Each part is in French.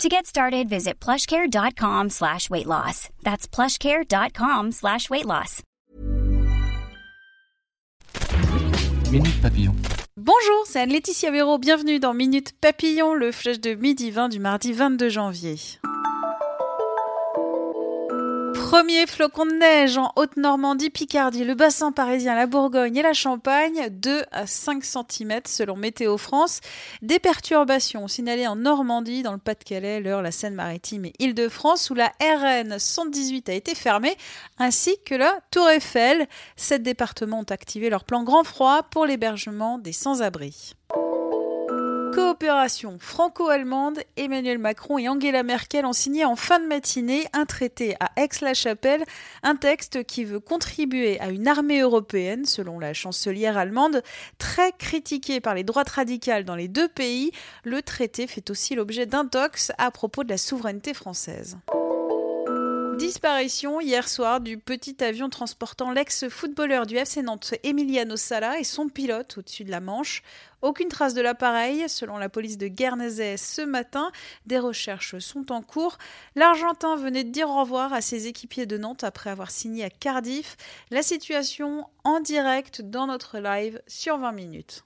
To get started, visit plushcare.com slash weight loss. That's plushcare.com slash weight loss. Minute Papillon. Bonjour, c'est Anne-Laetitia Véro. Bienvenue dans Minute Papillon, le flash de midi 20 du mardi 22 janvier. Premier flocon de neige en Haute-Normandie, Picardie, le bassin parisien, la Bourgogne et la Champagne, 2 à 5 cm selon Météo France. Des perturbations signalées en Normandie, dans le Pas-de-Calais, l'Eure, la Seine-Maritime et Île-de-France, où la RN 118 a été fermée, ainsi que la Tour Eiffel. Sept départements ont activé leur plan grand froid pour l'hébergement des sans-abri. Coopération franco-allemande, Emmanuel Macron et Angela Merkel ont signé en fin de matinée un traité à Aix-la-Chapelle, un texte qui veut contribuer à une armée européenne, selon la chancelière allemande, très critiquée par les droites radicales dans les deux pays. Le traité fait aussi l'objet d'un tox à propos de la souveraineté française. Disparition hier soir du petit avion transportant l'ex-footballeur du FC Nantes Emiliano Sala et son pilote au-dessus de la Manche. Aucune trace de l'appareil, selon la police de Guernesey ce matin. Des recherches sont en cours. L'Argentin venait de dire au revoir à ses équipiers de Nantes après avoir signé à Cardiff. La situation en direct dans notre live sur 20 minutes.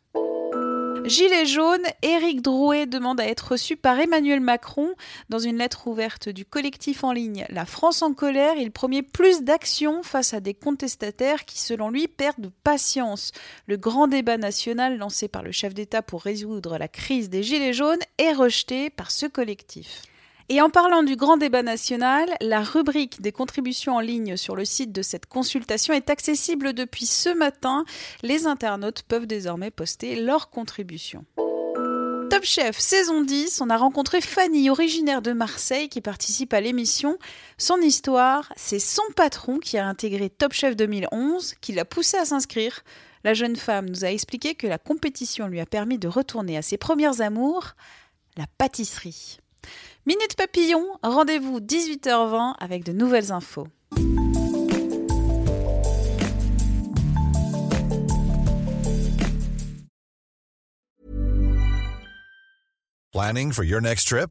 Gilets jaunes, Éric Drouet demande à être reçu par Emmanuel Macron. Dans une lettre ouverte du collectif en ligne La France en colère, il promet plus d'action face à des contestataires qui, selon lui, perdent patience. Le grand débat national lancé par le chef d'État pour résoudre la crise des Gilets jaunes est rejeté par ce collectif. Et en parlant du grand débat national, la rubrique des contributions en ligne sur le site de cette consultation est accessible depuis ce matin. Les internautes peuvent désormais poster leurs contributions. Top Chef saison 10, on a rencontré Fanny, originaire de Marseille, qui participe à l'émission. Son histoire, c'est son patron qui a intégré Top Chef 2011, qui l'a poussé à s'inscrire. La jeune femme nous a expliqué que la compétition lui a permis de retourner à ses premières amours, la pâtisserie. Minute Papillon, rendez-vous 18h20 avec de nouvelles infos. Planning for your next trip?